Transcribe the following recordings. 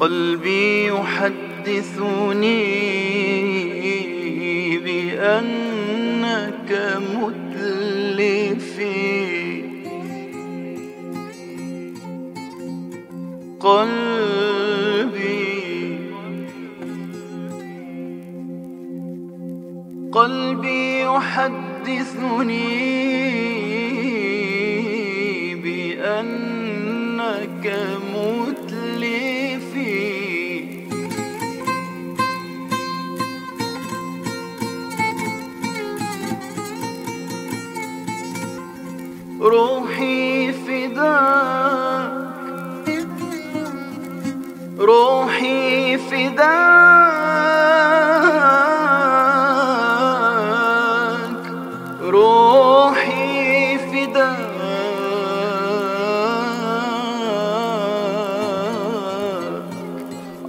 قلبي يحدثني بأنك متلفي قلبي قلبي يحدثني روحي فداك روحي فداك روحي فداك.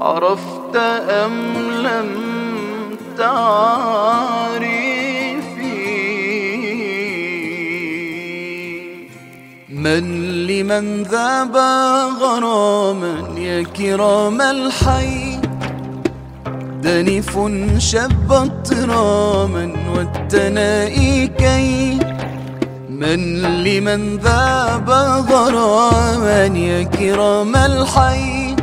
عرفت أم لم تعرفي من لمن ذاب غراما يا كرام الحي. دنف شب اضطراما والتنائي كي. من لمن ذاب غراما يا كرام الحي.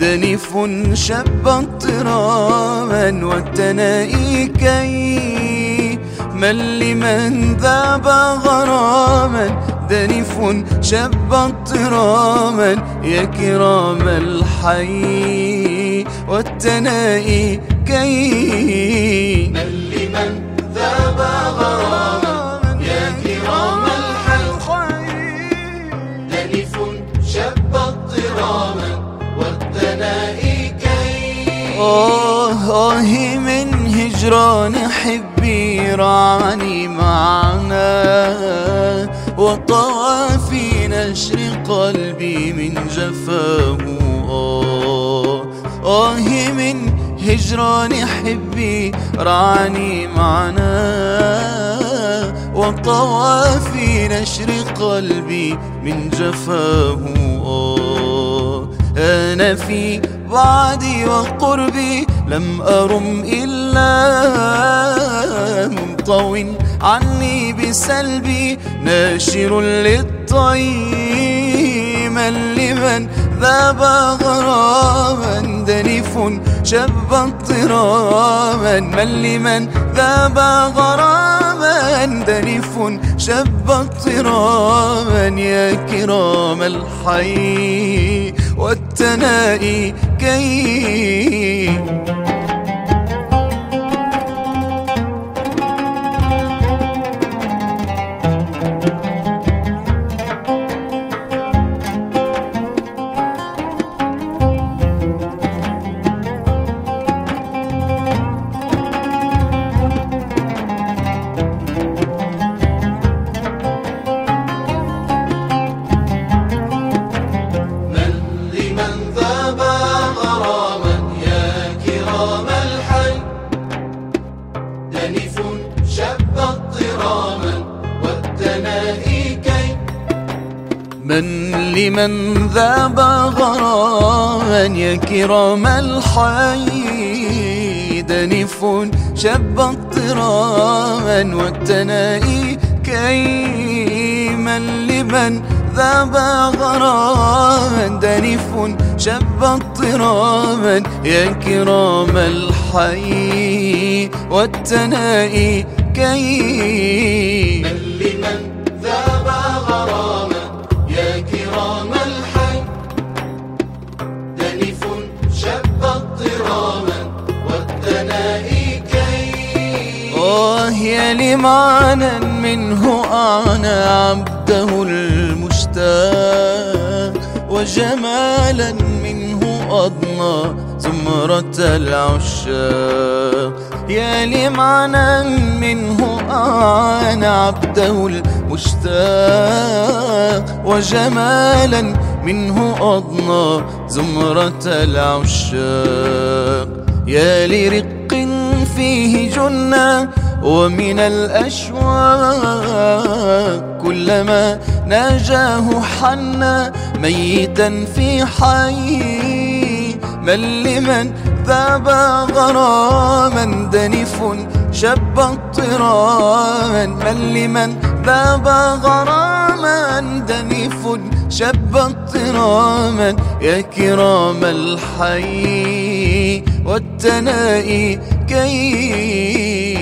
دنف شب اضطراما والتنائي كي. من لمن ذاب غراما دنف شب اضطراما يا كرام الحي والتنائي كي من لمن ذاب غراما يا كرام الحي. دنف شب اضطراما والثناء كي. آه آه من هجران حبي رعني معنا. وطوى في نشر قلبي من جفاه. آه آه من هجران حبي رعني معنا. وطوى في نشر قلبي من جفاه. آه أنا في بعدي وقربي لم أرم إلا منطو عني بسلبي ناشر للطي من لمن ذاب غراما دنف شب اضطراما من لمن ذاب غراما دنف شب اضطراما يا كرام الحي والتنائي كي من لمن ذاب غراما يا كرام الحي دنف شب اضطراما والتنائي كي من لمن ذاب غراما دنف شب اضطراما يا كرام الحي والتنائي كي يا لمعنا منه أعنى عبده المشتاق وجمالا منه أضنى زمرة العشاق. يا لمعنا منه أعنى عبده المشتاق وجمالا منه أضنى زمرة العشاق. يا لرق فيه جنة ومن الأشواق كلما ناجاه حنا ميتا في حي من لمن ذاب غراما دنف شب اضطراما من لمن ذاب غراما دنف شب اضطراما يا كرام الحي والتنائي كي